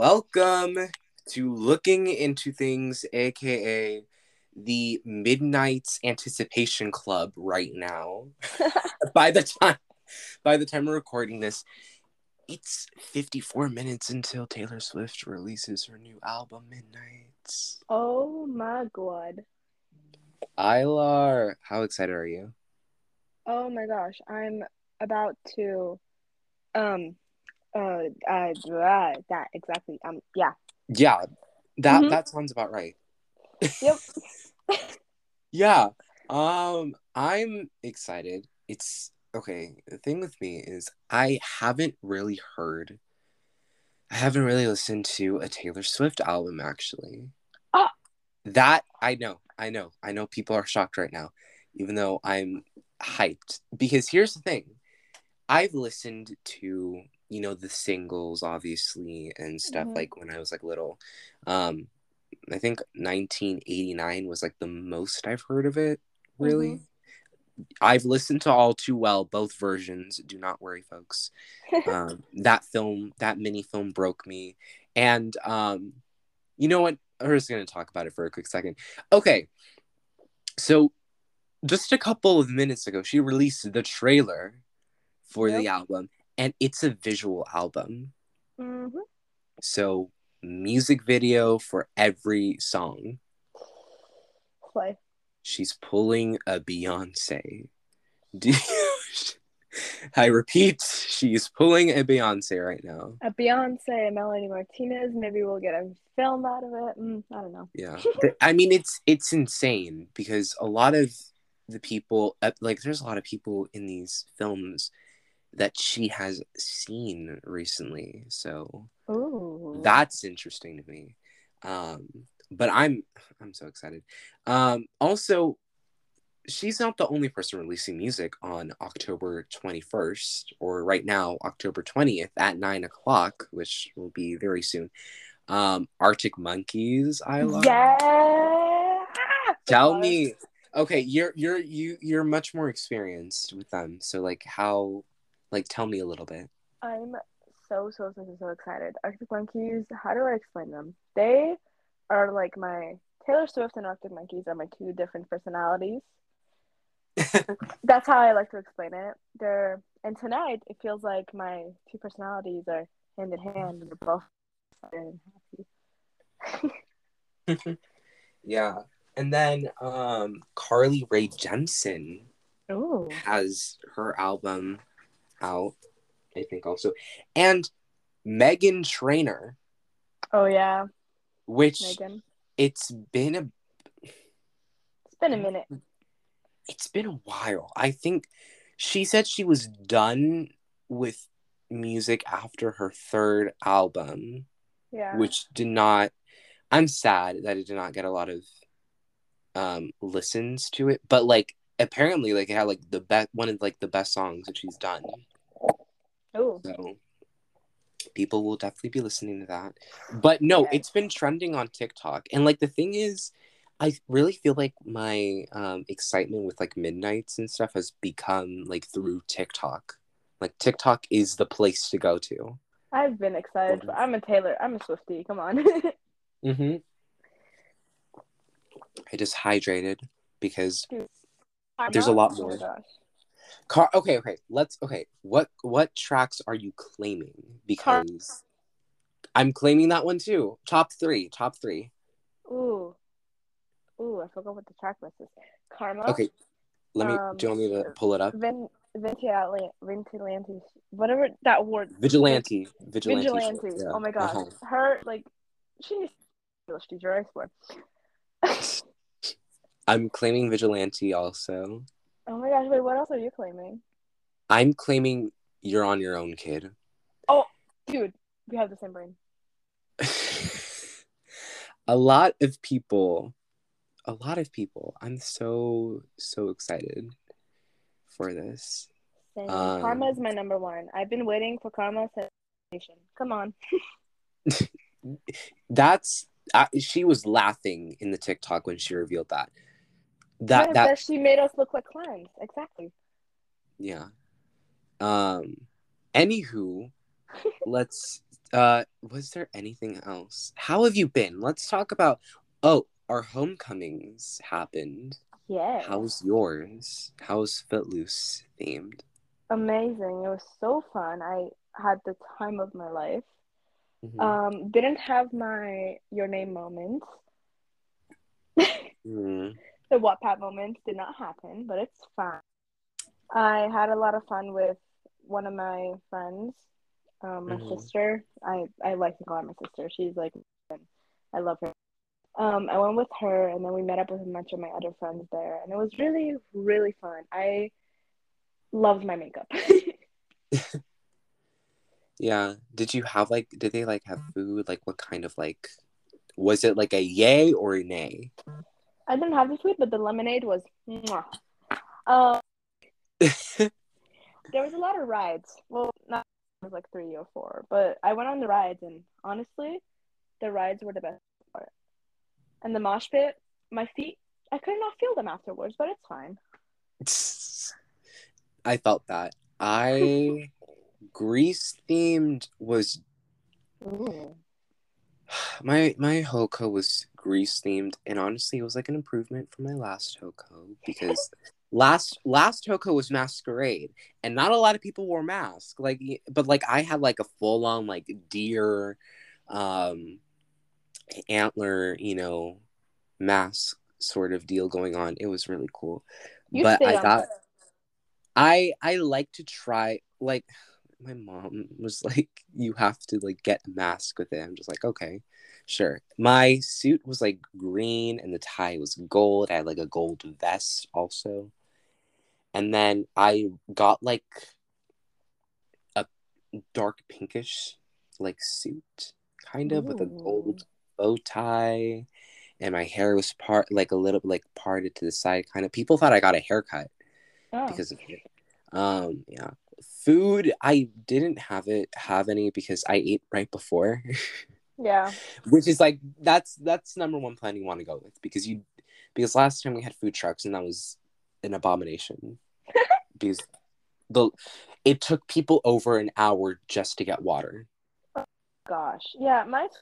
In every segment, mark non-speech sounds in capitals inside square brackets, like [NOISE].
Welcome to Looking Into Things, aka the Midnight's Anticipation Club right now. [LAUGHS] by the time by the time we're recording this, it's 54 minutes until Taylor Swift releases her new album Midnights. Oh my god. Ilar, how excited are you? Oh my gosh. I'm about to um uh, uh, uh that exactly. Um yeah. Yeah. That Mhm. that sounds about right. Yep. [LAUGHS] Yeah. Um I'm excited. It's okay. The thing with me is I haven't really heard I haven't really listened to a Taylor Swift album actually. Ah. That I know. I know. I know people are shocked right now even though I'm hyped because here's the thing. I've listened to, you know, the singles obviously and stuff Mhm. like when I was like little. Um I think 1989 was like the most I've heard of it, really. I've listened to all too well both versions. Do not worry, folks. [LAUGHS] Um, that film, that mini film broke me. And um, you know what? We're just going to talk about it for a quick second. Okay. So just a couple of minutes ago, she released the trailer for the album, and it's a visual album. Mhm. So, music video for every song. Slay. She's pulling a Beyonce. Do you- [LAUGHS] I repeat, she's pulling a Beyonce right now. A Beyonce, Melanie Martinez. Maybe we'll get a film out of it. Mm, I don't know. Yeah, [LAUGHS] I mean it's it's insane because a lot of the people, uh, like, there's a lot of people in these films that she has seen recently. So Ooh. that's interesting to me. Um, but I'm I'm so excited. Um, also, she's not the only person releasing music on October 21st, or right now, October 20th at nine o'clock, which will be very soon. Um, Arctic Monkeys, I love. Yeah. Tell me, okay, you're you're you you're much more experienced with them, so like how, like tell me a little bit. I'm so so so so, excited. Arctic Monkeys. How do I explain them? They are like my Taylor Swift and Arctic Monkeys are my two different personalities. [LAUGHS] That's how I like to explain it. They're and tonight it feels like my two personalities are hand in hand and they're both happy. [LAUGHS] [LAUGHS] Yeah, and then um, Carly Rae Jepsen Ooh. has her album out, I think also, and Meghan Trainor, Oh yeah, which Megan. it's been a It's been a minute. it's been a while. I think she said she was done with music after her third album, Yeah. which did not. I'm sad that it did not get a lot of um listens to it, but like apparently like it had like the best one of like the best songs that she's done. Ooh. So people will definitely be listening to that. But no, Okay. it's been trending on TikTok. And like the thing is, I really feel like my um excitement with like midnights and stuff has become like through TikTok. Like TikTok is the place to go to. I've been excited. But I'm a Taylor. I'm a Swifty. Come on. [LAUGHS] Mm-hmm. I just hydrated because There's a lot Oh more. Car okay, okay, let's okay. What what tracks are you claiming? Because I'm claiming that one too. Top three. Top three. Ooh. Ooh, I forgot what the track list is. Karma. Okay. Let me Um, do you want me to pull it up? Vin Vigilante Vigilante whatever that word Vigilante. Vigilante. Vigilante. yeah. Oh my god. Uh-huh. Her like she needs English teacher, I swear. I'm claiming Vigilante also. Oh my gosh, wait, what else are you claiming? I'm claiming You're on Your Own, Kid. Oh, dude, we have the same brain. [LAUGHS] a lot of people, a lot of people, I'm so, so excited for this. Um, Karma is my number one. I've been waiting for Karma sensation. Come on. [LAUGHS] [LAUGHS] That's, uh, she was laughing in the TikTok when she revealed that. That, Yes, that, that she made us look like clowns. Exactly. yeah. Um, anywho, [LAUGHS] let's Uh, was there anything else? How have you been? Let's talk about. Oh, our homecomings happened. Yeah. How's yours? How's Footloose themed? Amazing. It was so fun. I had the time of my life. Mhm. Um, didn't have my your name moments. [LAUGHS] Mhm. The Wattpad moments did not happen, but it's fine. I had a lot of fun with one of my friends, um, my Mhm. sister. I, I like to call her my sister. She's like, I love her. Um, I went with her, and then we met up with a bunch of my other friends there, and it was really, really fun. I loved my makeup. [LAUGHS] Yeah. Did you have like? Did they like have food? Like, what kind of like? Was it like a yay or a nay? I didn't have the sweet, but the lemonade was. Um, [LAUGHS] there was a lot of rides. Well, not it was like three or four, but I went on the rides, and honestly, the rides were the best part. And the mosh pit, my feet, I could not feel them afterwards, but it's fine. I felt that. I [LAUGHS] Grease themed was Ooh. [SIGHS] my my HoCo was Grease themed, and honestly, it was like an improvement from my last HoCo because last last HoCo was masquerade, and not a lot of people wore masks. Like, but like I had like a full on like deer, um, antler, you know, mask sort of deal going on. It was really cool, You but I got. I I like to try like my mom was like you have to like get a mask with it. I'm just like okay, sure. My suit was like green and the tie was gold. I had like a gold vest also. And then I got like a dark pinkish like suit kind of with a gold bow tie and my hair was part like a little like parted to the side kind of people thought I got a haircut Oh. because of it. Um, yeah. Food, I didn't have it have any because I ate right before, yeah. [LAUGHS] which is like that's that's number one plan you want to go with because you because last time we had food trucks and that was an abomination [LAUGHS] because the it took people over an hour just to get water. Gosh. Yeah, mine's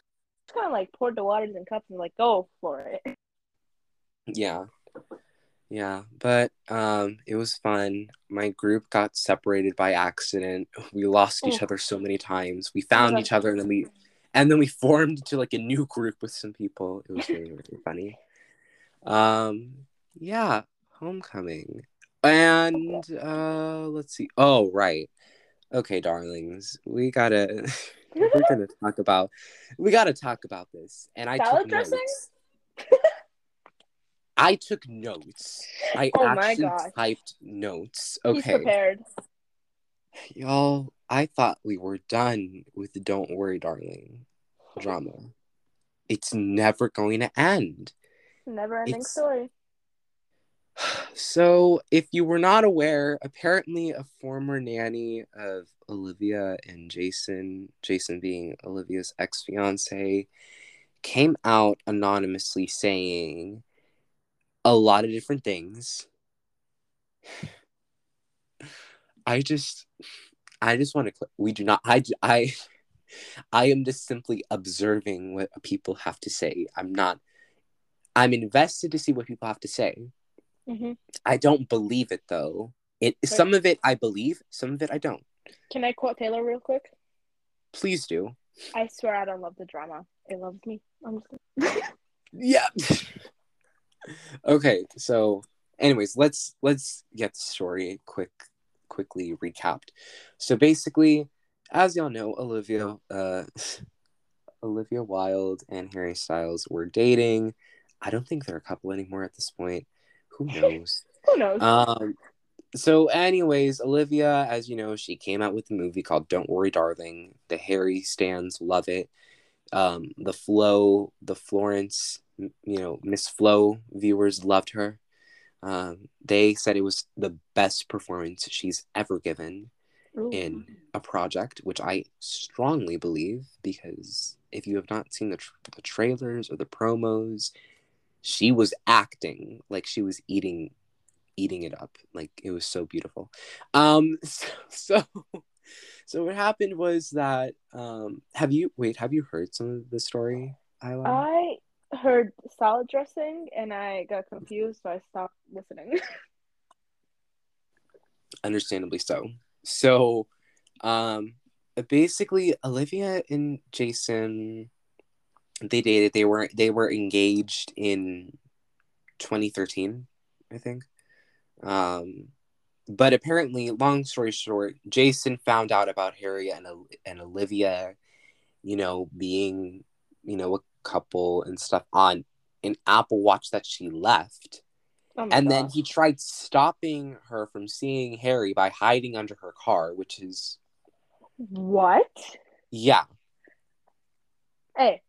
kind of like poured the waters in cups and like go for it. Yeah. Yeah, but um it was fun. My group got separated by accident. We lost each Oh. other so many times. We found each other and then we and then we formed into like a new group with some people. It was really really funny. Um yeah, homecoming. And uh let's see. Oh, right. Okay, darlings. We got to [LAUGHS] we're to talk about we got to talk about this. And I Salad dressing? [LAUGHS] I took notes. I Oh actually typed notes. He's Okay. prepared. Y'all, I thought we were done with the Don't Worry, Darling drama. It's never going to end. Never ending It's- story. [SIGHS] So, if you were not aware, apparently a former nanny of Olivia and Jason, Jason being Olivia's ex fiance, came out anonymously saying a lot of different things. [SIGHS] I just, I just want to. We do not. I, I, I am just simply observing what people have to say. I'm not. I'm invested to see what people have to say. hmm I don't believe it though. It some of it I believe, some of it I don't. Can I quote Taylor real quick? Please do. I swear I don't love the drama. It loves me. I'm just. [LAUGHS] Yeah. [LAUGHS] okay, so anyways, let's let's get the story quick quickly recapped. So basically, as y'all know, Olivia uh [LAUGHS] Olivia Wilde and Harry Styles were dating. I don't think they're a couple anymore at this point. Who [LAUGHS] knows? Who knows? Um, so, anyways, Olivia, as you know, she came out with a movie called Don't Worry, Darling. The Harry stands love it. Um, the flow the Florence, you know, Miss Flo viewers loved her. Um, they said it was the best performance she's ever given Ooh. in a project, which I strongly believe because if you have not seen the, tr- the trailers or the promos, she was acting like she was eating eating it up like it was so beautiful um [LAUGHS] so, so so what happened was that um have you wait have you heard some of the story Isla? I heard salad dressing and I got confused, so I stopped listening. [LAUGHS] understandably so so um basically olivia and jason they dated they were they were engaged in 2013 i think um but apparently long story short jason found out about Harriet and, and olivia you know being you know couple and stuff on an apple watch that she left. Oh and then he tried stopping her from seeing harry by hiding under her car which is What? yeah. Hey,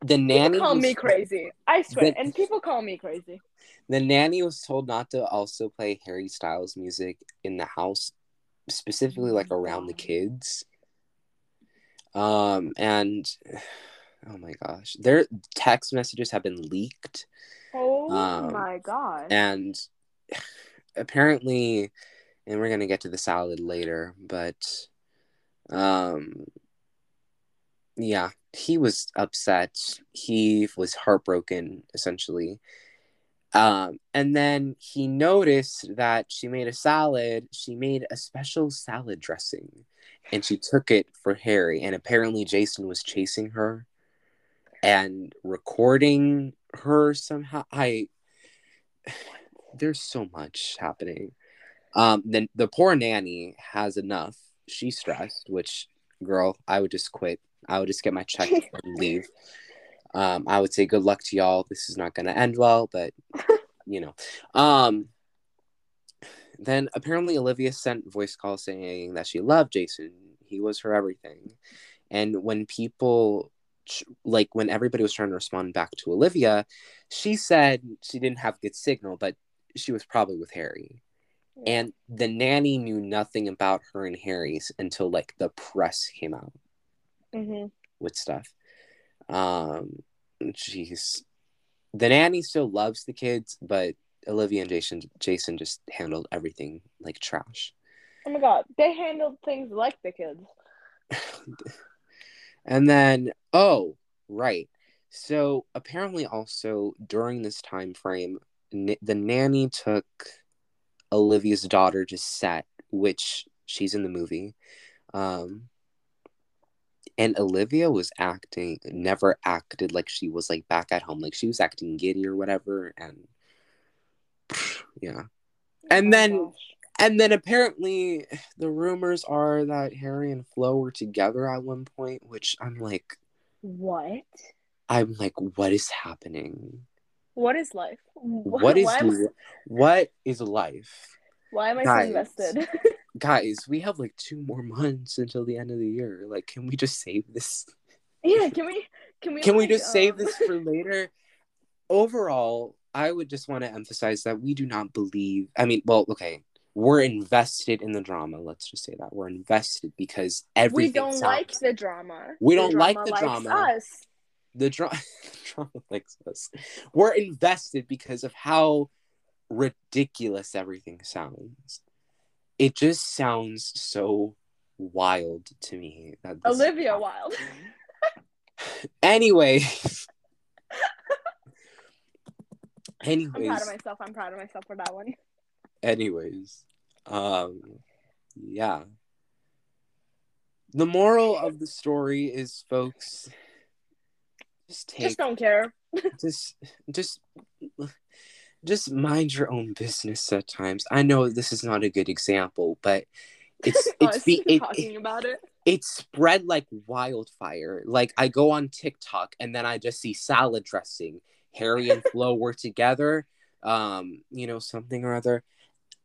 the people nanny call me crazy. I swear, The- and people call me crazy. the nanny was told not to also play harry styles music in the house specifically like around the kids. Um and oh my gosh. Their text messages have been leaked. Oh Um, my god. and apparently and we're gonna get to the salad later but um yeah he was upset. He was heartbroken essentially. Um and then he noticed that she made a salad. She made a special salad dressing and she took it for harry and apparently jason was chasing her and recording her somehow i there's so much happening. Um then the poor nanny has enough. She's stressed which girl i would just quit. I would just get my check [LAUGHS] and leave. Um i would say good luck to y'all. This is not going to end well but you know. Um then apparently olivia sent voice calls saying that she loved jason. He was her everything. And when people like when everybody was trying to respond back to olivia she said she didn't have good signal but she was probably with harry. And the nanny knew nothing about her and harry's until like the press came out hmm with stuff. Um jeez. The nanny still loves the kids but olivia and jason jason just handled everything like trash. Oh my god, they handled things like the kids. [LAUGHS] and then oh right. So apparently also during this time frame n- the nanny took olivia's daughter to set which she's in the movie um and olivia was acting never acted like she was like back at home. Like she was acting giddy or whatever and [SIGHS] yeah. And Oh then-. And then apparently [SIGHS] the rumors are that harry and flo were together at one point which i'm like what? i'm like what is happening What is life? what [LAUGHS] is why am, li- what is life why am I Guys. so invested? [LAUGHS] guys we have like two more months until the end of the year like can we just save this yeah, can we can we can we like, just save um, this for [LAUGHS] later overall i would just want to emphasize that we do not believe i mean well okay we're invested in the drama let's just say that we're invested because everything we don't sounds- like the drama. We don't like drama the likes drama. Us. the dra- [LAUGHS] drama likes us we're invested because of how ridiculous everything sounds it just sounds so wild to me that Olivia Wilde. [LAUGHS] anyway [LAUGHS] Anyways. I'm proud of myself. I'm proud of myself for that one. Anyways um yeah. The moral of the story is folks just take Just don't care. just just just mind your own business at times. I know this is not a good example but [LAUGHS] it's it's be, it, talking about it. it spread like wildfire. Like i go on tiktok and then i just see salad dressing. Harry and flo were together um you know something or other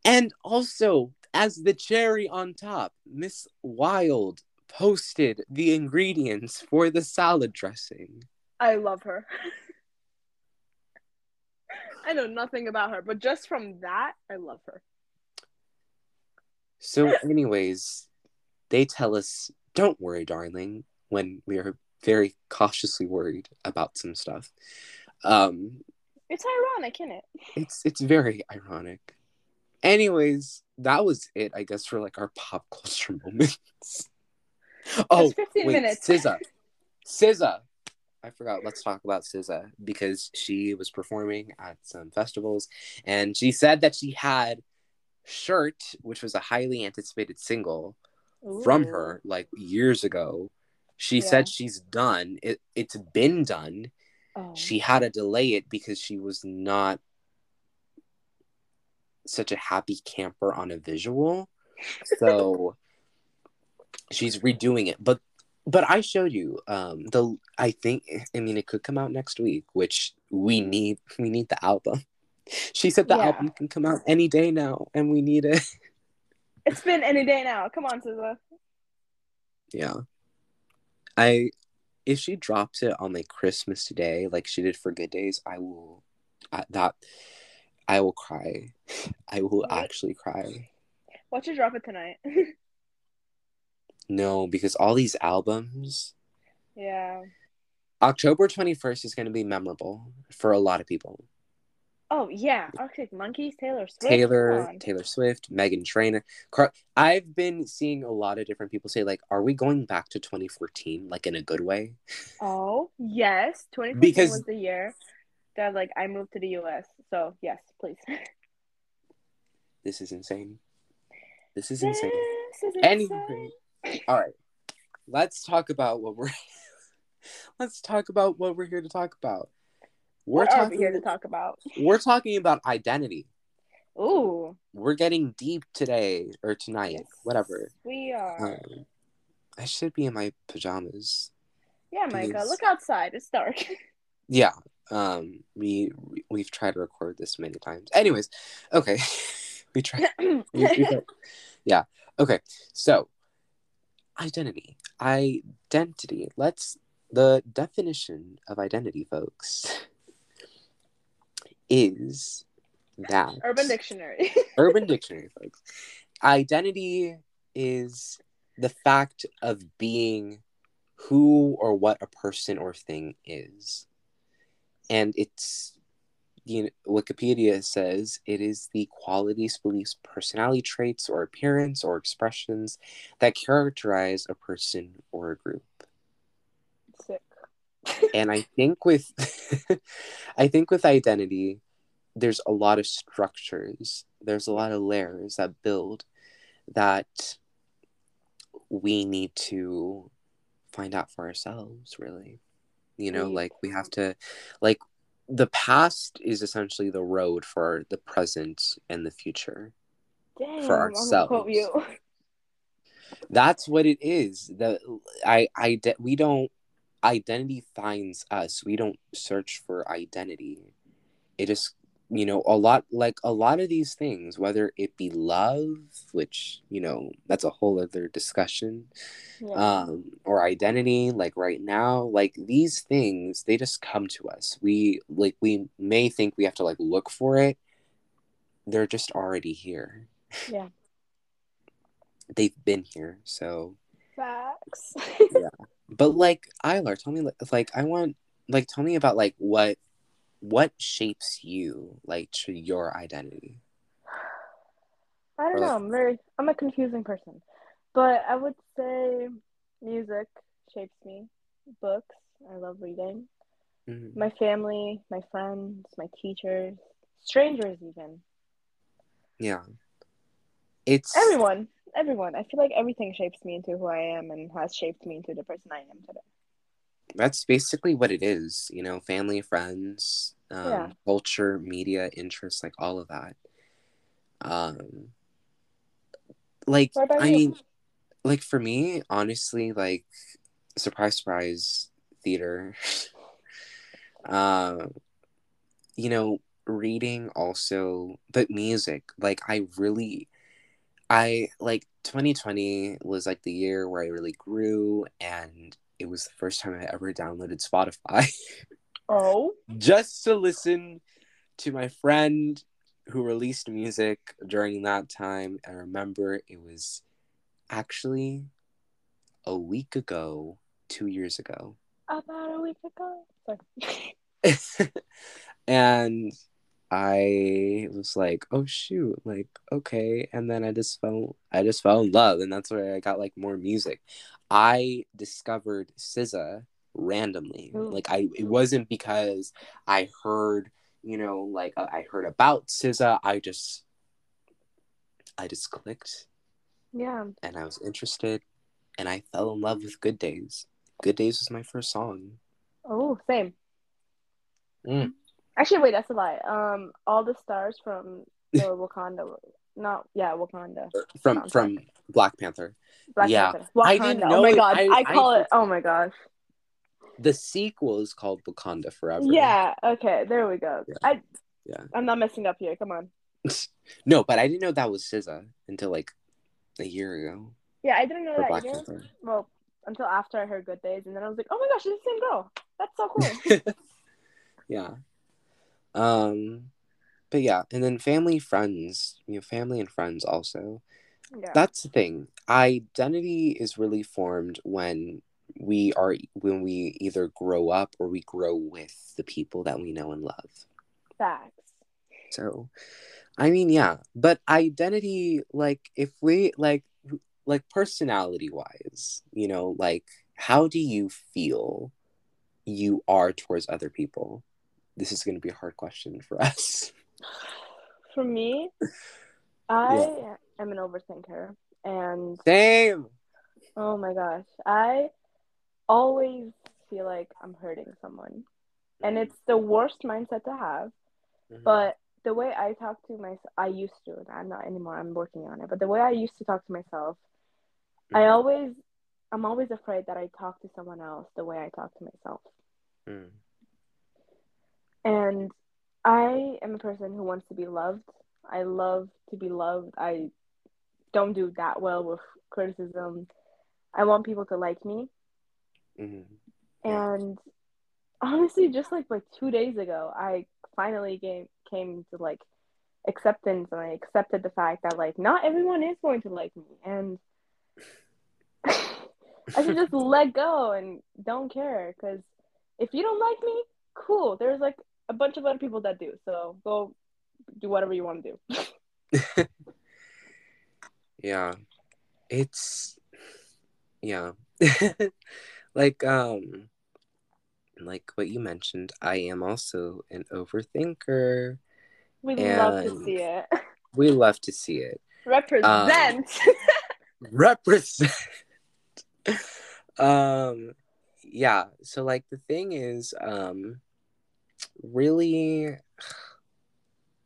and also as the cherry on top miss Wilde posted the ingredients for the salad dressing I love her. I know nothing about her, but just from that, I love her. So, anyways, they tell us, don't worry, darling, when we are very cautiously worried about some stuff. Um, It's ironic, isn't it? it's it's very ironic. Anyways, that was it, I guess, for like our pop [LAUGHS] culture moments. oh, 15 wait, minutes. SZA. SZA. I forgot. Let's talk about SZA because she was performing at some festivals, and she said that she had "Shirt," which was a highly anticipated single Ooh. from her like years ago. She yeah. said she's done. It it's been done. Oh. She had to delay it because she was not such a happy camper on a visual. [LAUGHS] So she's redoing it. But but I showed you um the I think I mean it could come out next week, which we need we need the album. [LAUGHS] She said the yeah. album can come out any day now and we need it. [LAUGHS] It's been any day now. Come on, SZA. Yeah. I if she drops it on like Christmas Day, like she did for Good Days, I will I, that I will cry. [LAUGHS] I will what? actually cry. Watch her drop it tonight. [LAUGHS] no, because all these albums. Yeah. October 21st is going to be memorable for a lot of people. Oh yeah, Arctic Monkeys, Taylor Swift. Taylor, Taylor Swift, Meghan Trainor. Car- I've been seeing a lot of different people say like, "Are we going back to 2014, like in a good way?" Oh yes, 2014 because... was the year that like I moved to the U.S. So yes, please. this is insane. This is insane. This is anyway, all right, let's talk about what we're. [LAUGHS] let's talk about what we're here to talk about. We're what talking, are we here to talk about? We're talking about identity. Ooh. We're getting deep today or tonight, yes, whatever. We are. Um, I should be in my pajamas. Yeah, Micah, look outside. It's dark. [LAUGHS] yeah. Um, we we've tried to record this many times. Anyways, okay. [LAUGHS] we tried. we, we [LAUGHS] yeah. Okay. So, identity. Identity. Let's the definition of identity, folks is that Urban Dictionary. [LAUGHS] Urban Dictionary, folks. Identity is the fact of being who or what a person or thing is. And it's you know, Wikipedia says it is the qualities, beliefs, personality traits, or appearance or expressions that characterize a person or a group. Sick and I think with [LAUGHS] I think with identity, there's a lot of structures, there's a lot of layers that build that we need to find out for ourselves, really. You know, like we have to like the past is essentially the road for the present and the future Damn, for ourselves. That's what it is. That I I we don't identity finds us. We don't search for identity. It is, you know, a lot like a lot of these things, whether it be love, which, you know, that's a whole other discussion, yeah. um, or identity, like right now, like these things, they just come to us. We like we may think we have to like look for it. They're just already here. Yeah. [LAUGHS] They've been here, so facts. [LAUGHS] yeah but like Ilar, tell me like I want like tell me about like what what shapes you like to your identity. I don't know. I'm very I'm a confusing person, but I would say music shapes me. Books. I love reading. Mm-hmm. My family, my friends, my teachers, strangers, even. Yeah. It's everyone everyone. I feel like everything shapes me into who I am and has shaped me into the person I am today. That's basically what it is, you know, family, friends, um, yeah. culture, media, interests, like all of that. Um, like I mean, like for me, honestly, like surprise, surprise, theater. [LAUGHS] um, you know, reading also, but music. Like I really I like 2020 was like the year where I really grew, and it was the first time I ever downloaded Spotify. Oh. [LAUGHS] Just to listen to my friend who released music during that time. I remember it was actually a week ago, two years ago. About a week ago. [LAUGHS] [LAUGHS] and I was like, oh shoot, like okay, and then I just fell, I just fell in love, and that's where I got like more music. I discovered SZA randomly. Ooh. Like I, it wasn't because I heard, you know, like uh, I heard about SZA. I just, I just clicked. Yeah. And I was interested, and I fell in love with Good Days. Good Days was my first song. Oh, same. Mm. Actually, wait, that's a lie. Um, all the stars from the [LAUGHS] Wakanda, not yeah, Wakanda. From from Black Panther. Black yeah, Panther. Wakanda. I didn't know. Oh my god, I, I call I, it. Oh my gosh. The sequel is called Wakanda Forever. Yeah. Okay. There we go. Yeah. I. Yeah. I'm not messing up here. Come on. [LAUGHS] no, but I didn't know that was SZA until like a year ago. Yeah, I didn't know that Black either. Panther. Well, until after I heard Good Days, and then I was like, oh my gosh, it's the same girl. That's so cool. [LAUGHS] yeah. Um, but yeah, and then family, friends, you know, family and friends also. Yeah. That's the thing. Identity is really formed when we are when we either grow up or we grow with the people that we know and love. Facts. So, I mean, yeah, but identity, like, if we like, like personality wise, you know, like, how do you feel you are towards other people? This is going to be a hard question for [LAUGHS] us. For me, [LAUGHS] I yeah. am an overthinker, and same. Oh my gosh, I always feel like I'm hurting someone, and it's the worst mindset to have. Mm-hmm. But the way I talk to myself, I used to. and I'm not anymore. I'm working on it. But the way I used to talk to myself, mm-hmm. I always, I'm always afraid that I talk to someone else the way I talk to myself. Mm. And I am a person who wants to be loved. I love to be loved. I don't do that well with criticism. I want people to like me. Mm-hmm. And honestly, just like like two days ago, I finally came came to like acceptance, and I accepted the fact that like not everyone is going to like me, and [LAUGHS] I should just [LAUGHS] let go and don't care. Because if you don't like me, cool. There's like a bunch of other people that do. So go do whatever you want to do. [LAUGHS] yeah. It's yeah. [LAUGHS] like um like what you mentioned, I am also an overthinker. We love to see it. We love to see it. Represent. Um, represent. [LAUGHS] um yeah, so like the thing is um really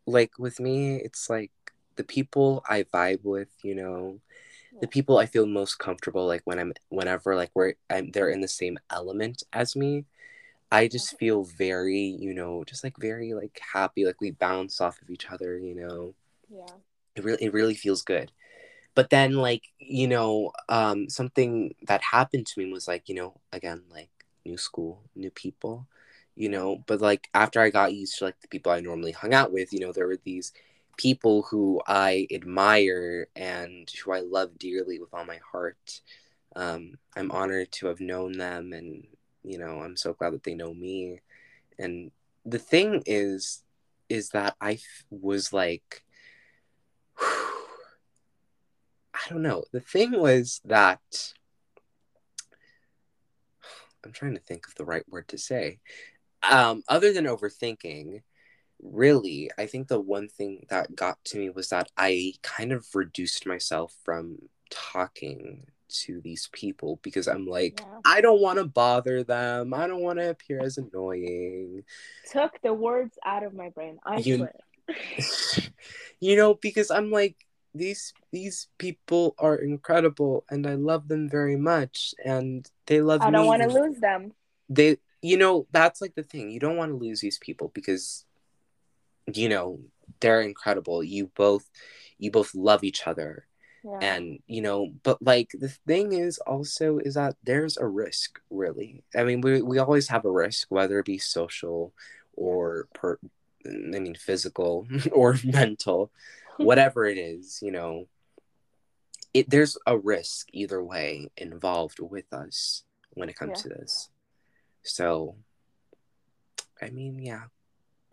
like with me it's like the people i vibe with you know the people i feel most comfortable like when i'm whenever like we're I'm, they're in the same element as me i just feel very you know just like very like happy like we bounce off of each other you know. Yeah. It really it really feels good. But then like you know um something that happened to me was like you know again like new school new people you know but like after i got used to like the people i normally hung out with you know there were these people who i admire and who i love dearly with all my heart. Um, i'm honored to have known them and you know i'm so glad that they know me. And the thing is is that I f- was like [SIGHS] i don't know. The thing was that [SIGHS] i'm trying to think of the right word to say um, other than overthinking, really, I think the one thing that got to me was that I kind of reduced myself from talking to these people because I'm like, yeah. I don't want to bother them. I don't want to appear as annoying. Took the words out of my brain. I you, swear. [LAUGHS] you know, because I'm like, these these people are incredible and I love them very much and they love me. I don't want to lose them. They you know, that's like the thing. You don't want to lose these people because, you know, they're incredible. You both, you both love each other. Yeah. And, you know, but like the thing is also is that there's a risk, really. I mean, we, we always have a risk, whether it be social or per, I mean, physical [LAUGHS] or mental, [LAUGHS] whatever it is, you know, it, there's a risk either way involved with us when it comes yeah. to this. So, I mean, yeah,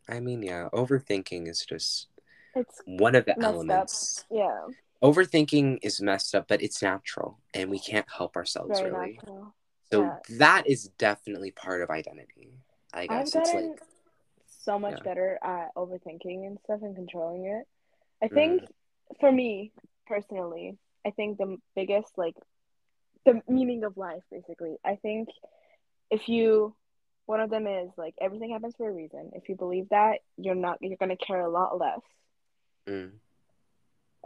I mean, yeah, overthinking is just It's one of the messed up. elements. Yeah, Overthinking is messed up, but it's natural and we can't help ourselves very really. natural. So Yeah. that is definitely part of identity. I I've guess it's gotten like so much yeah. better at overthinking and stuff and controlling it. Mm. I think for me personally, I think the biggest like the meaning of life basically. I think if you one of them is like everything happens for a reason. If you believe that, you're not you're gonna care a lot less. mm,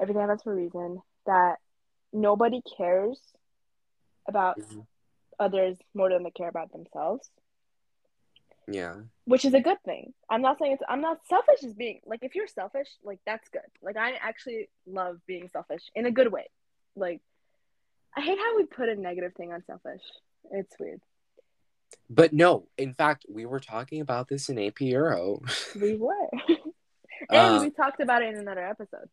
Everything happens for a reason. That nobody cares about mhm. others more than they care about themselves. yeah. which is a good thing. I'm not saying it's I'm not selfish as being like if you're selfish, like that's good. Like I actually love being selfish in a good way. Like I hate how we put a negative thing on selfish. It's weird. But no, in fact, we were talking about this in AP Euro. We were. [LAUGHS] [LAUGHS] and Uh, we talked about it in another episode.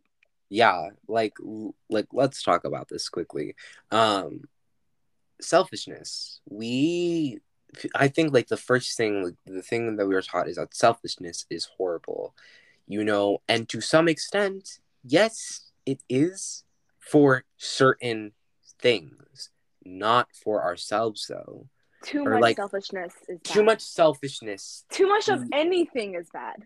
yeah, like like let's talk about this quickly. Um selfishness. We I think like the first thing like, the thing that we were taught is that selfishness is horrible. You know, and to some extent, yes, it is for certain things, not for ourselves though. Too or, much like, selfishness is bad. Too much selfishness Too much of Mm. anything is bad.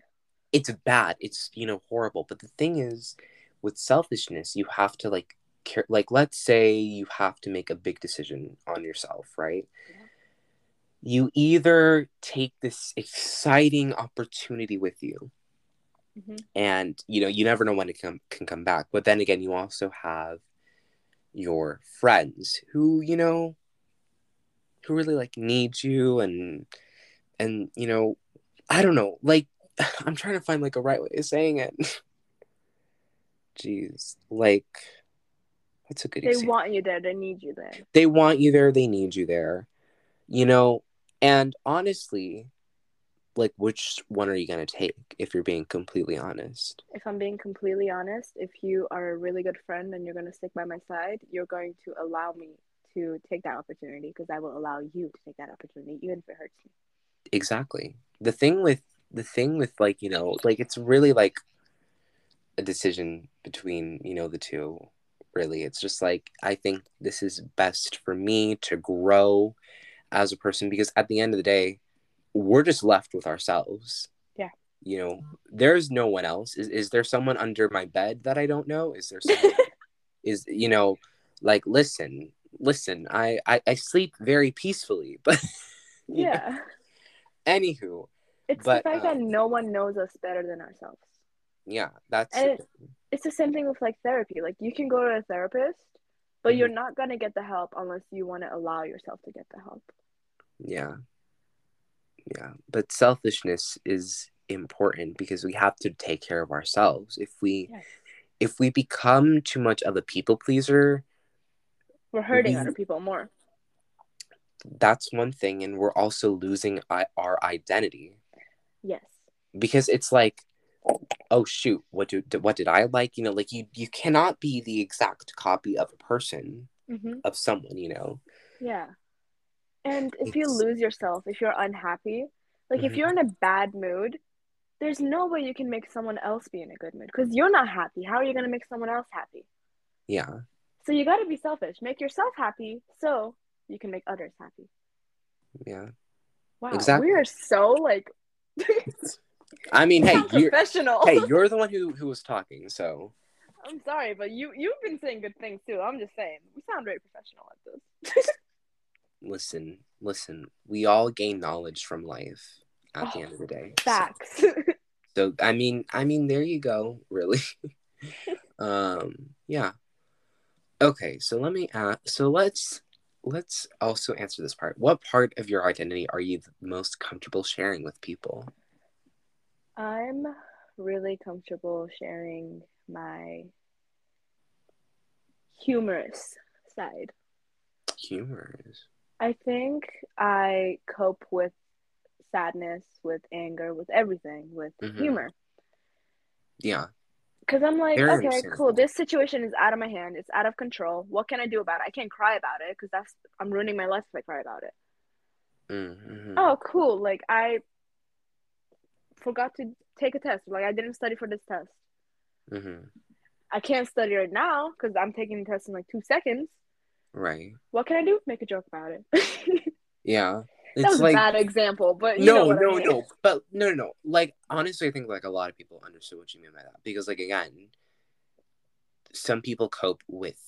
it's bad it's you know horrible but the thing is with selfishness you have to like care like let's say you have to make a big decision on yourself right Yeah. you either take this exciting opportunity with you Mhm. and you know you never know when it can, can come back but then again you also have your friends who you know who really like needs you and and you know i don't know like [LAUGHS] i'm trying to find like a right way of saying it [LAUGHS] jeez like what's a good They example want you there. They need you there. they want you there they need you there you know and honestly like which one are you going to take if you're being completely honest If I'm being completely honest, if you are a really good friend and you're going to stick by my side, you're going to allow me to take that opportunity because I will allow you to take that opportunity, even if it hurts me. exactly. The thing with the thing with like you know like it's really like a decision between you know the two really. It's just like i think this is best for me to grow as a person because at the end of the day we're just left with ourselves. Yeah. you know there's no one else. Is, is there someone under my bed that i don't know? Is there someone [LAUGHS] is you know like listen listen i i, I sleep very peacefully [LAUGHS] but you know, Yeah. anywho It's But, the fact that um, no one knows us better than ourselves. yeah that's And It's the same thing with like therapy. Like you can go to a therapist, but Mhm. you're not going to get the help unless you want to allow yourself to get the help. yeah yeah but selfishness is important because we have to take care of ourselves if we Yes. if we become too much of a people pleaser We're hurting We- other people more. that's one thing and we're also losing our identity Yes. because it's like oh shoot what do what did i like you know like you you cannot be the exact copy of a person hmm of someone you know Yeah. And if you lose yourself, if you're unhappy, like if Mhm. you're in a bad mood, there's no way you can make someone else be in a good mood because you're not happy. How are you going to make someone else happy? yeah So you got to be selfish. Make yourself happy so you can make others happy. yeah Wow. Exactly. We are so like [LAUGHS] i mean hey [LAUGHS] you're professional. hey you're the one who who was talking so I'm sorry, but you you've been saying good things too. I'm just saying. We sound very professional at this. [LAUGHS] listen listen we all gain knowledge from life at the Oh, end of the day So- Facts. so, i mean i mean there you go really um yeah okay so let me ask so let's let's also answer this part what part of your identity are you the most comfortable sharing with people I'm really comfortable sharing my humorous side. humorous I think I cope with sadness, with anger, with everything, with Mhm. humor. yeah Because I'm like, okay, cool. This situation is out of my hand. It's out of control. What can I do about it? I can't cry about it because that's I'm ruining my life if I cry about it. mm-hmm. Oh, cool. Like I forgot to take a test. Like I didn't study for this test. Mm-hmm. I can't study right now because I'm taking the test in like two seconds. Right. What can I do? Make a joke about it. [LAUGHS] Yeah. That was like a bad example, but you know no, no, I mean. no. But no, no, no. Like honestly, I think like a lot of people understood what you mean by that because, like, again, some people cope with,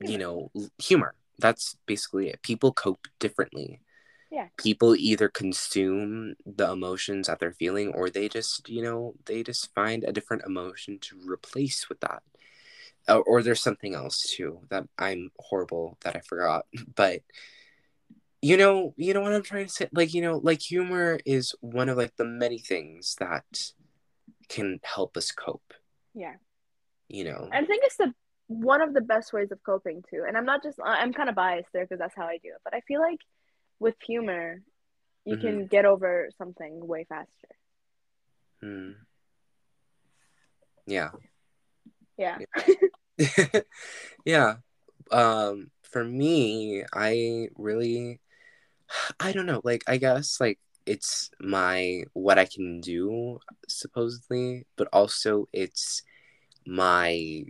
you know, humor. That's basically it. People cope differently. Yeah. People either consume the emotions that they're feeling, or they just, you know, they just find a different emotion to replace with that. Or, or there's something else too that I'm horrible that I forgot, [LAUGHS] but you know you know what i'm trying to say like you know like humor is one of like the many things that can help us cope Yeah. you know I think it's the one of the best ways of coping too. And I'm not just I'm kind of biased there because that's how I do it. But I feel like with humor, you Mhm. can get over something way faster. Hmm. yeah Yeah. [LAUGHS] [LAUGHS] yeah um for me i really i don't know like i guess like it's my what i can do supposedly but also it's my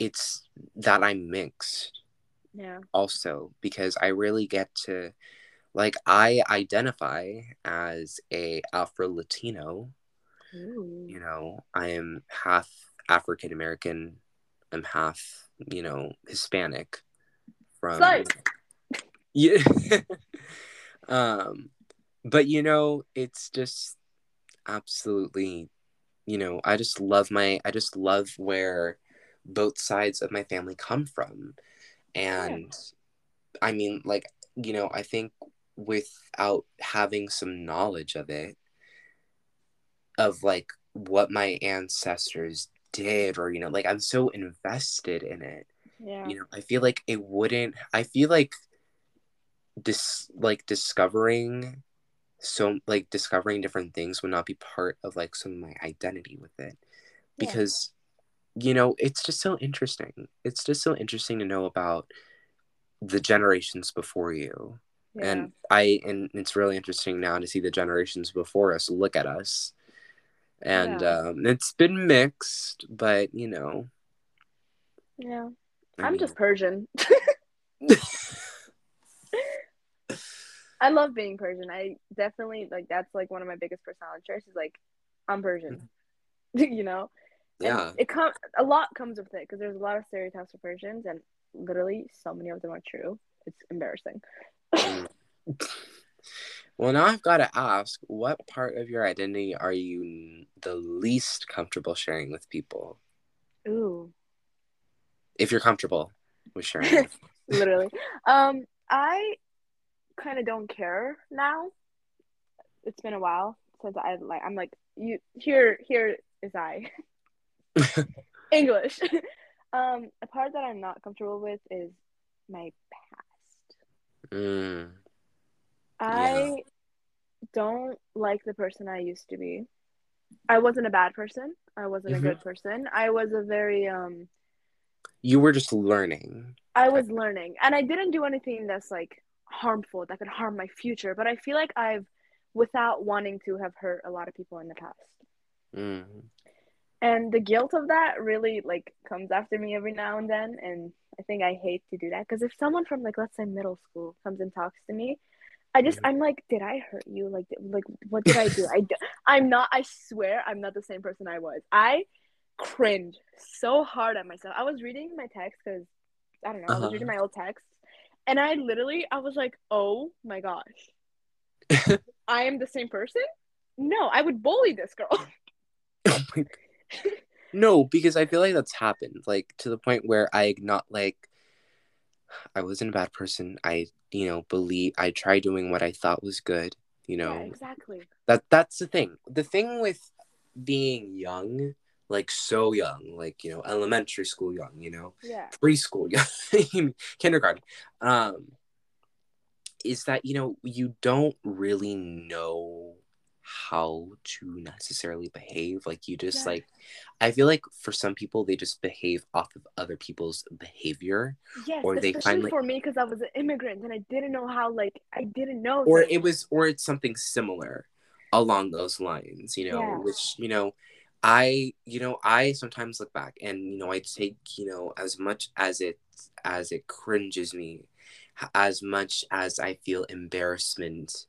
it's that i'm mixed Yeah. also because I really get to like I identify as a Afro Latino, you know, I am half African American, I'm half, you know, Hispanic from. Yeah. [LAUGHS] um but you know, it's just absolutely you know, I just love my I just love where both sides of my family come from. And I mean, like, you know, I think without having some knowledge of it, of like what my ancestors did, or, you know, like I'm so invested in it, Yeah. you know, I feel like it wouldn't, I feel like dis, like discovering so, like, discovering different things would not be part of like some of my identity with it Yeah. because you know it's just so interesting it's just so interesting to know about the generations before you Yeah. and i and it's really interesting now to see the generations before us look at us and Yeah. um it's been mixed but you know yeah. I I'm mean- just Persian. [LAUGHS] [LAUGHS] I love being Persian. I definitely like that's like one of my biggest personality traits is like I'm Persian. [LAUGHS] you know? And yeah it com- a lot comes with it because there's a lot of stereotypes for Persians and literally so many of them are true. It's embarrassing. Mm. well now i've got to ask what part of your identity are you n- the least comfortable sharing with people Ooh. if you're comfortable with sharing [LAUGHS] literally. Um, I kind of don't care now. It's been a while since I like. I'm like you. Here, here is I. [LAUGHS] English. [LAUGHS] um, a part that I'm not comfortable with is my past. Mm, I don't like the person I used to be. I wasn't a bad person. I wasn't Mhm. a good person. I was a very um. you were just learning I was learning, and I didn't do anything that's like harmful that could harm my future. But I feel like I've, without wanting to, have hurt a lot of people in the past. Mm, And the guilt of that really like comes after me every now and then. And I think I hate to do that because if someone from like let's say middle school comes and talks to me, I just Mhm. I'm like, did I hurt you? Like like what did I do? I [LAUGHS] I'm not. I swear I'm not the same person I was. I cringe so hard at myself. I was reading my text because I don't know. I Uh-huh. was reading my old texts, and I literally I was like, oh my gosh, [LAUGHS] I am the same person. No, I would bully this girl. Oh [LAUGHS] no because i feel like that's happened like to the point where i not like i wasn't a bad person i you know believe i tried doing what i thought was good you know Yeah, exactly. that that's the thing the thing with being young like so young like you know elementary school young you know Yeah. preschool young [LAUGHS] kindergarten um is that you know you don't really know how to necessarily behave like you just Yeah. like i feel like for some people they just behave off of other people's behavior Yes, Or they especially finally- for me because I was an immigrant and I didn't know how like I didn't know. or things. it was or it's something similar along those lines, you know, Yeah. which, you know, I, you know, I sometimes look back and, you know, I take, you know, as much as it, as it cringes me, as much as I feel embarrassment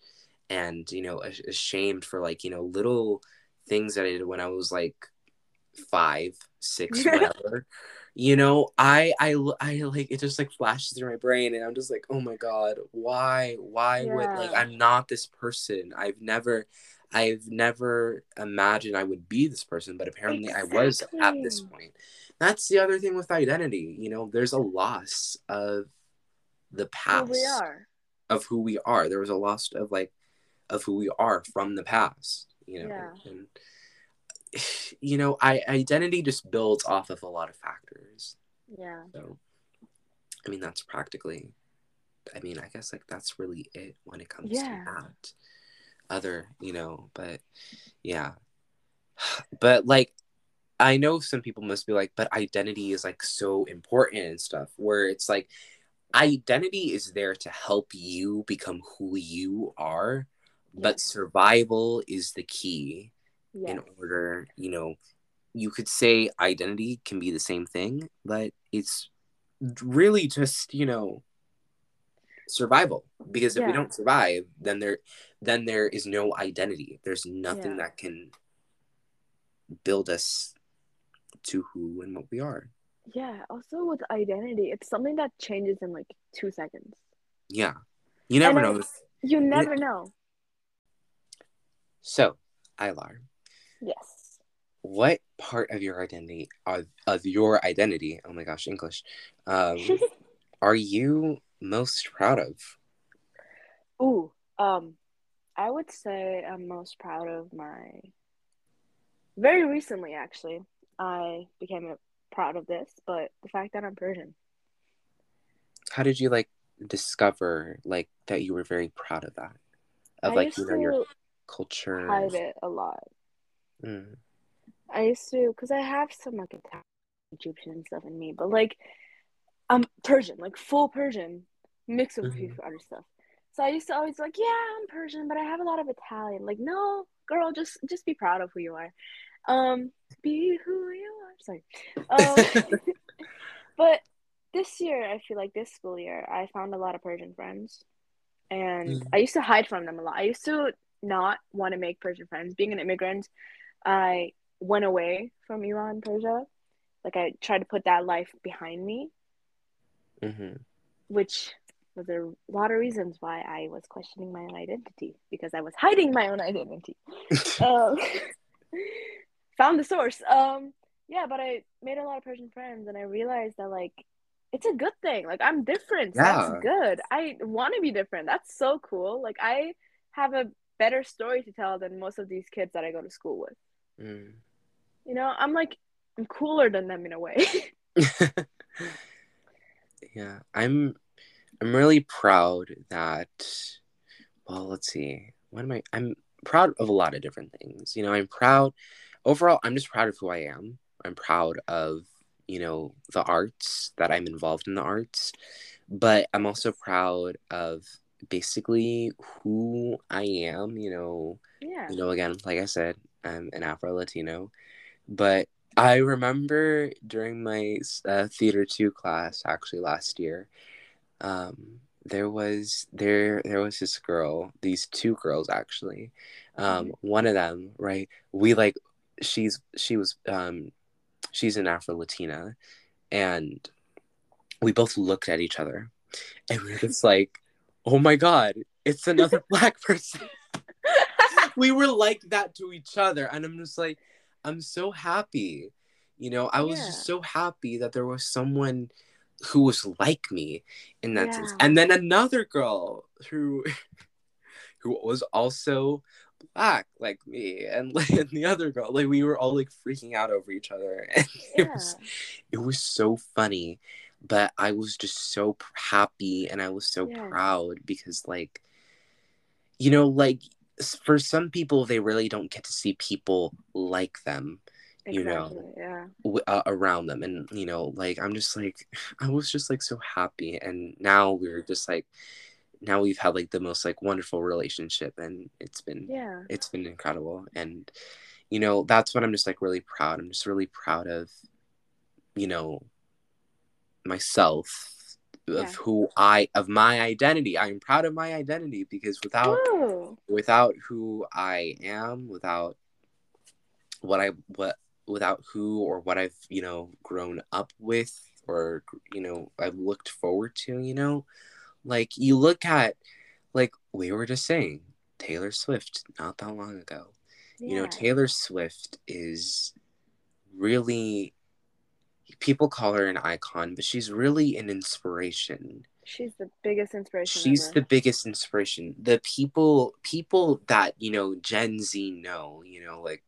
and, you know, ashamed for like, you know, little things that I did when I was like five, six, [LAUGHS] whatever. you know, I, I, I like it just like flashes through my brain, and I'm just like, oh my god, why, why would like I'm not this person. I've never, I've never imagined I would be this person, but apparently I was at this point. That's the other thing with identity. You know, there's a loss of the Who past we are. of who we are. There was a loss of like of who we are from the past, you know. Yeah. And [SIGHS] you know, I identity just builds off of a lot of factors. Yeah. So I mean that's practically I mean, I guess like that's really it when it comes Yeah. to that. Other, you know, but yeah. [SIGHS] But like I know some people must be like, but identity is like so important and stuff, where it's like identity is there to help you become who you are, but survival is the key Yeah. in order, you know, you could say identity can be the same thing, but it's really just, you know, survival because if we don't survive then there then there is no identity there's nothing Yeah. that can build us to who and what we are Yeah. Also with identity, it's something that changes in like two seconds. yeah you never And know You never know. so ilar Yes. what part of your identity of, of your identity oh my gosh english um, [LAUGHS] are you most proud of Ooh. Um, I would say I'm most proud of my. Very recently, actually, I became proud of this, but the fact that I'm Persian. how did you like discover like that you were very proud of that of I like you know your culture hide it a lot. Mm, I used to, because I have some like Italian, Egyptian stuff in me, but like I'm Persian, like full Persian, mixed with a few other stuff. So I used to always like, yeah, I'm Persian, but I have a lot of Italian. Like, no, girl, just just be proud of who you are. Um, be who you are. Sorry. Um, [LAUGHS] [LAUGHS] but this year, I feel like this school year, I found a lot of Persian friends, and Mhm. I used to hide from them a lot. I used to not want to make Persian friends. Being an immigrant, I went away from Iran, Persia. Like I tried to put that life behind me, mhm. which was a lot of reasons why I was questioning my own identity because I was hiding my own identity. [LAUGHS] um, [LAUGHS] found the source. Um, yeah, but I made a lot of Persian friends, and I realized that like it's a good thing. Like I'm different. Yeah. That's good. I want to be different. That's so cool. Like I have a better story to tell than most of these kids that I go to school with. Mm. You know, I'm like I'm cooler than them in a way. [LAUGHS] yeah, I'm I'm really proud that well, let's see. What am I I'm proud of a lot of different things. You know, I'm proud overall I'm just proud of who I am. I'm proud of, you know, the arts that I'm involved in the arts, but I'm also proud of basically who I am, you know, yeah. you know, again, like I said, I'm an Afro Latino, but I remember during my uh, theater two class actually last year, um, there was there there was this girl, these two girls actually. Um, one of them, right? We like she's she was um, she's an Afro Latina, and we both looked at each other, and we were just [LAUGHS] like, "Oh my god, it's another [LAUGHS] black person." [LAUGHS] we were like that to each other and i'm just like i'm so happy you know i was just so happy that there was someone who was like me in that sense. And then another girl who [LAUGHS] who was also black like me. And, [LAUGHS] like, and the other girl like we were all like freaking out over each other. [LAUGHS] And it was it was so funny. But i was just so happy and i was so Yeah. proud because like you know like for some people they really don't get to see people like them you know. Yeah. w- uh, around them and you know like i'm just like [SIGHS] i was just like so happy and now we're just like now we've had like the most like wonderful relationship and it's been Yeah. it's been incredible and you know that's what i'm just like really proud i'm just really proud of you know myself of Yeah. who i of my identity i'm proud of my identity because without Woo! without who i am without what i what without who or what i've you know grown up with or you know i've looked forward to you know? Like you look at like we were just saying taylor swift not that long ago. You know taylor swift is really people call her an icon but she's really an inspiration. She's the biggest inspiration she's ever. the biggest inspiration. The people people that you know gen z know you know like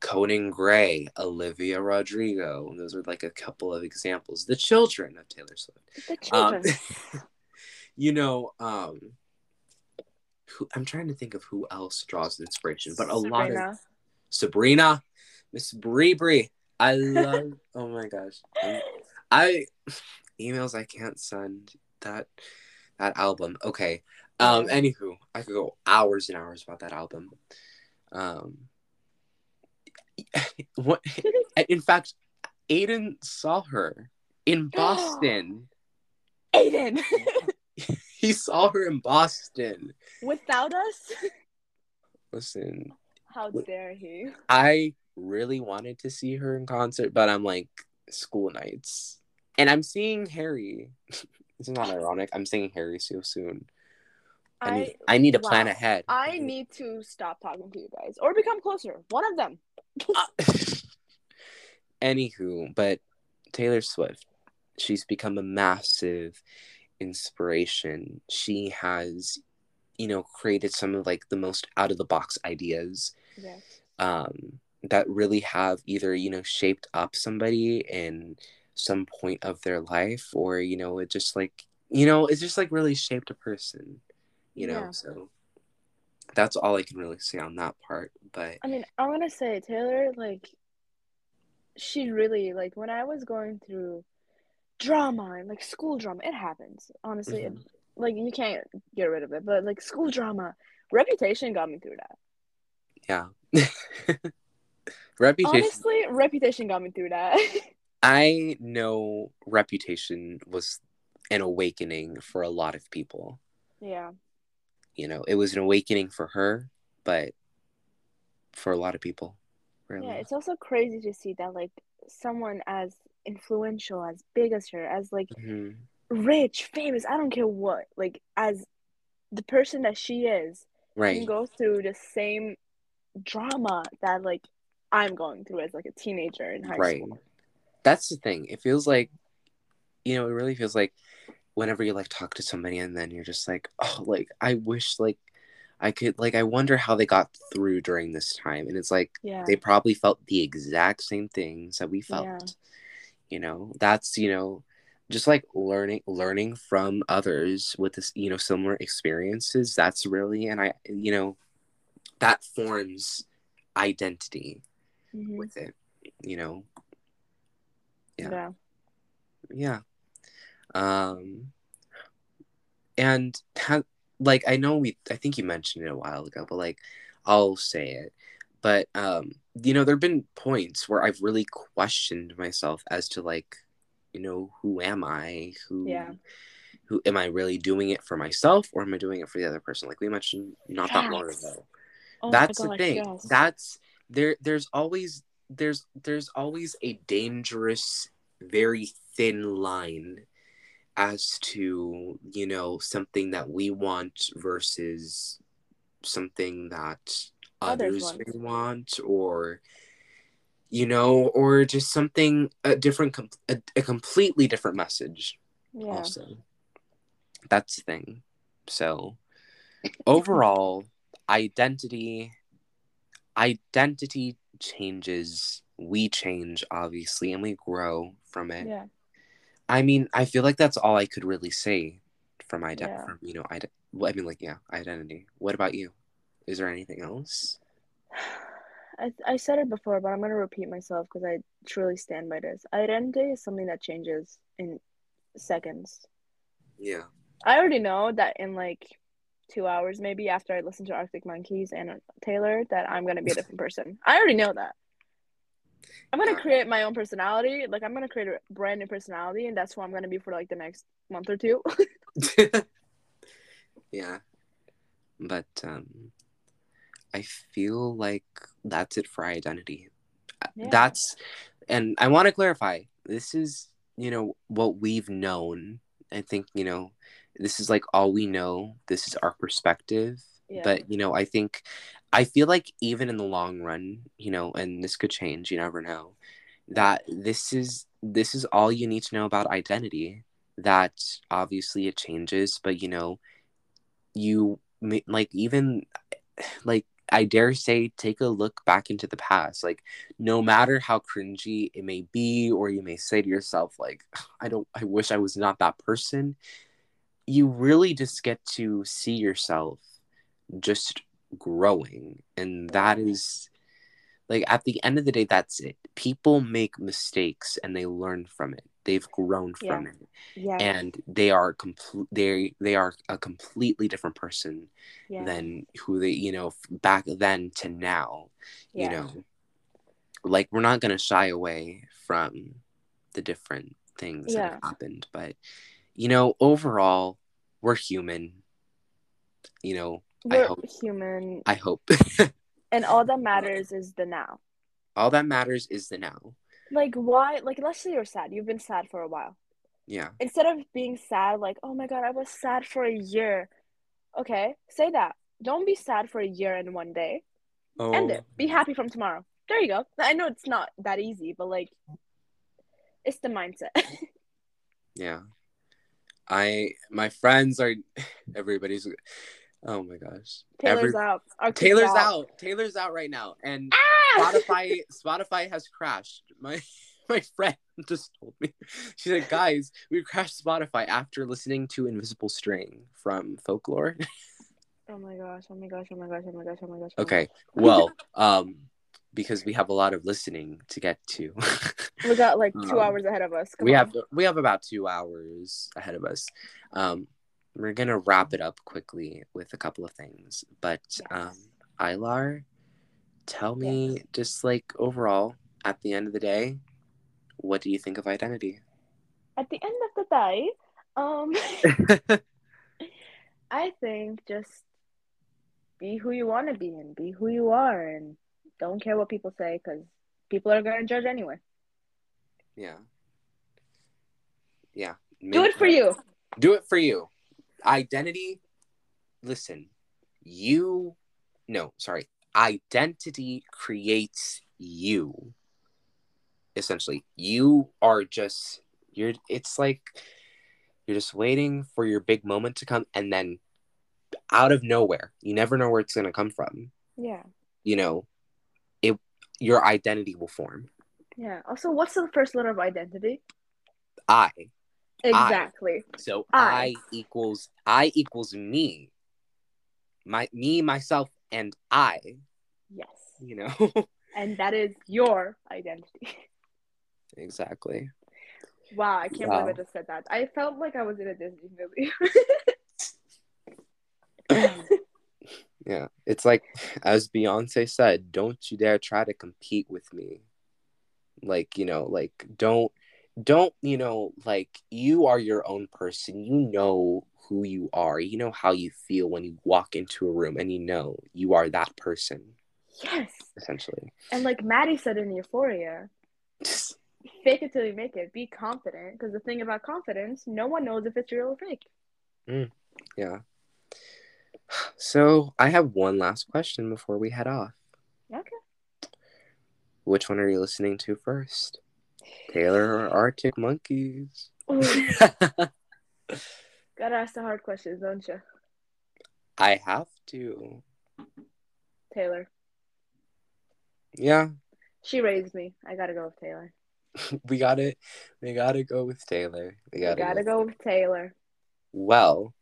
conan gray olivia rodrigo those are like a couple of examples the children of taylor swift the um, children. [LAUGHS] you know um who, i'm trying to think of who else draws inspiration but a lot of Sabrina. Sabrina, Miss Bree Bree. I love. [LAUGHS] oh my gosh, I'm- I emails I can't send that that album. Okay. Um. Anywho, I could go hours and hours about that album. Um. [LAUGHS] What? In fact, Aiden saw her in [GASPS] Boston. Aiden. [LAUGHS] he saw her in Boston. Without us? Listen, How dare he? I really wanted to see her in concert, but I'm like school nights, and I'm seeing Harry. [LAUGHS] it's not ironic. I'm seeing Harry so soon. I need, I need to plan ahead. I need to stop talking to you guys or become closer. One of them. [LAUGHS] Anywho, but Taylor Swift, she's become a massive inspiration. She has, you know, created some of like the most out of the box ideas Yes. um, that really have either you know shaped up somebody in some point of their life or you know it just like you know it's just like really shaped a person you know Yeah. so that's all i can really say on that part but I mean, I'm gonna say Taylor, like, she really like when I was going through drama and like school drama, it happens. Honestly, it, Mhm. like you can't get rid of it, but like school drama, Reputation got me through that. yeah [LAUGHS] reputation Honestly, Reputation got me through that. [LAUGHS] i know reputation was an awakening for a lot of people yeah, you know it was an awakening for her but for a lot of people really yeah. It's also crazy to see that like someone as influential, as big as her, as like Mhm. rich, famous, I don't care what, like as the person that she is, right. can go through the same drama that like I'm going through as like a teenager in high right school. that's the thing it feels like you know it really feels like whenever you like talk to somebody and then you're just like oh like i wish like i could like i wonder how they got through during this time and it's like Yeah. they probably felt the exact same things that we felt Yeah. you know that's you know just like learning learning from others with this you know similar experiences that's really and i you know that forms identity Mhm. with it you know Yeah. yeah. yeah um and ha- like i know we i think you mentioned it a while ago but like i'll say it. But um you know there have been points where i've really questioned myself as to like you know who am i? Who Yeah. who am i really doing it for myself or am i doing it for the other person? Like we mentioned not that long ago. Oh that's the thing. yes. that's there there's always there's there's always a dangerous very thin line as to you know something that we want versus something that Others others, may want. or you know or just something a different a, a completely different message yeah. also that's the thing so overall identity identity changes we change obviously and we grow from it Yeah. I mean i feel like that's all i could really say from ident- Yeah. from you know I well, i mean like yeah identity what about you is there anything else I, I said it before, but I'm gonna repeat myself because I truly stand by this. Identity is something that changes in seconds. yeah I already know that in like two hours, maybe after I listen to Arctic Monkeys and Taylor, that I'm gonna be a [LAUGHS] different person. I already know that. I'm gonna Yeah. create my own personality. Like I'm gonna create a brand new personality, and that's who I'm gonna be for like the next month or two. [LAUGHS] [LAUGHS] yeah. But um I feel like that's it for identity. Yeah. That's and I want to clarify. This is, you know, what we've known. I think, you know, this is like all we know. This is our perspective. But, you know, I think I feel like even in the long run, you know, and this could change, you never know. That this is this is all you need to know about identity. That obviously it changes, but you know, you like even [SIGHS] like I dare say take a look back into the past. Like no matter how cringy it may be or you may say to yourself like [SIGHS] I don't I wish I was not that person, you really just get to see yourself just growing and that is like at the end of the day that's it. People make mistakes and they learn from it. They've grown from Yeah. it yeah. and they are complete they they are a completely different person yeah. than who they you know back then to now you know like we're not going to shy away from the different things that have happened but you know overall we're human you know I We're hope- human, i hope [LAUGHS] and all that matters is the now. all that matters is the now Like why? Like let's say you're sad. You've been sad for a while. yeah Instead of being sad, like oh my god, I was sad for a year. Okay, say that. Don't be sad for a year and one day. oh End it. Be happy from tomorrow. There you go. I know it's not that easy, but like, it's the mindset. [LAUGHS] Yeah. I my friends are [LAUGHS] everybody's oh my gosh. Taylor's Every- out. Our Taylor's out. Taylor's out right now. And Ah! Spotify Spotify has crashed. My [LAUGHS] my friend [LAUGHS] just told me. She said, guys, we crashed Spotify after listening to Invisible String from Folklore. [LAUGHS] Oh my gosh! Oh my gosh! Oh my gosh! Oh my gosh! Oh my gosh! okay. Well, um, because we have a lot of listening to get to. We got like two Um, hours ahead of us. Come we on. have we have about two hours ahead of us. Um, we're gonna wrap it up quickly with a couple of things, but Yes. um, Ilar, tell me just like overall at the end of the day, what do you think of identity? At the end of the day, um, [LAUGHS] [LAUGHS] I think just be who you want to be and be who you are, and don't care what people say because people are gonna judge anyway. yeah, yeah. Do it for you. Do it for you. Identity. Listen, you. No, sorry. Identity creates you. Essentially, you are just you're. It's like you're just waiting for your big moment to come, and then out of nowhere, you never know where it's gonna come from. Yeah. You know, it. Your identity will form. Yeah. Also, what's the first letter of identity? I. Exactly. So I. I equals I equals me. My me, myself, and I. Yes. You know? [LAUGHS] And that is your identity. exactly. Wow, I can't Wow. believe I just said that. I felt like I was in a Disney movie. [LAUGHS] [LAUGHS] Yeah. It's like as Beyonce said, don't you dare try to compete with me. Like, you know, like don't don't, you know, like you are your own person. You know who you are. You know how you feel when you walk into a room and you know you are that person, yes. essentially. And like Maddie said in Euphoria, [LAUGHS] fake it till you make it. Be confident. Because the thing about confidence, no one knows if it's real or fake. Mm, yeah. So I have one last question before we head off. Okay. Which one are you listening to first? Taylor or Arctic Monkeys? [LAUGHS] Gotta ask the hard questions, don't you? I have to. Taylor. Yeah, She raised me. I gotta go with Taylor. [LAUGHS] we got it. We gotta go with Taylor. We gotta, gotta go. go with Taylor. Well,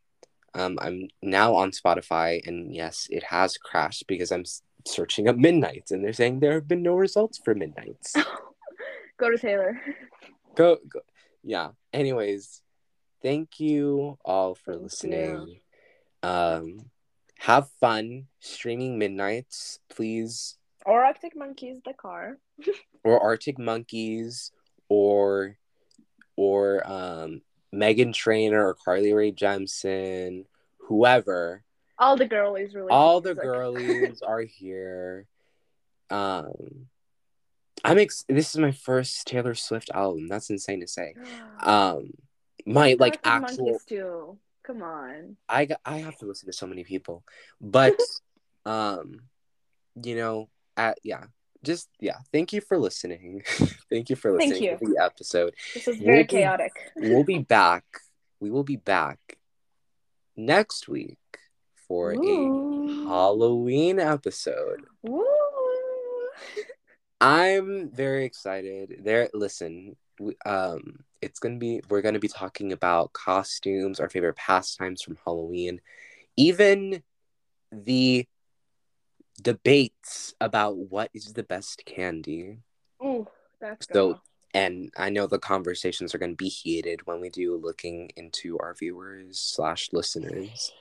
um, I'm now on Spotify, and yes, it has crashed because I'm searching up Midnights, and they're saying there have been no results for Midnights. [LAUGHS] go to Taylor. [LAUGHS] go, go. Yeah. Anyways, thank you all for listening. Um, have fun streaming Midnights, please, Or Arctic Monkeys, the car. [LAUGHS] or Arctic Monkeys, or or um Meghan Trainor or Carly Rae Jepsen, whoever. All the girlies really. all the music. girlies [LAUGHS] are here. Um, I'm ex- this is my first Taylor Swift album. That's insane to say. Um, my like Arctic actual too. Come on. I got, I have to listen to so many people, but [LAUGHS] um, you know, at yeah, just yeah. Thank you for listening. [LAUGHS] thank you for Thank listening you. to the episode. This is We'll very be- chaotic. We'll be [LAUGHS] back. We will be back next week for a Halloween episode. Woo. I'm very excited. There, listen. We, um, it's gonna be. We're gonna be talking about costumes, our favorite pastimes from Halloween, even the debates about what is the best candy. Oh, that's So- good. And I know the conversations are gonna be heated when we do looking into our viewers slash listeners.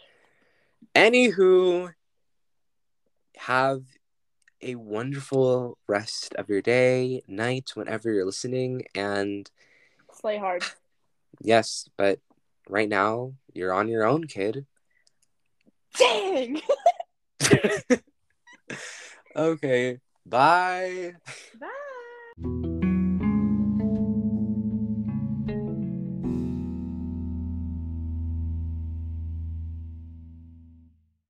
Anywho, have a wonderful rest of your day, night, whenever you're listening. And Slay hard. yes, but right now you're on your own, kid. Dang. [LAUGHS] [LAUGHS] okay, bye. Bye.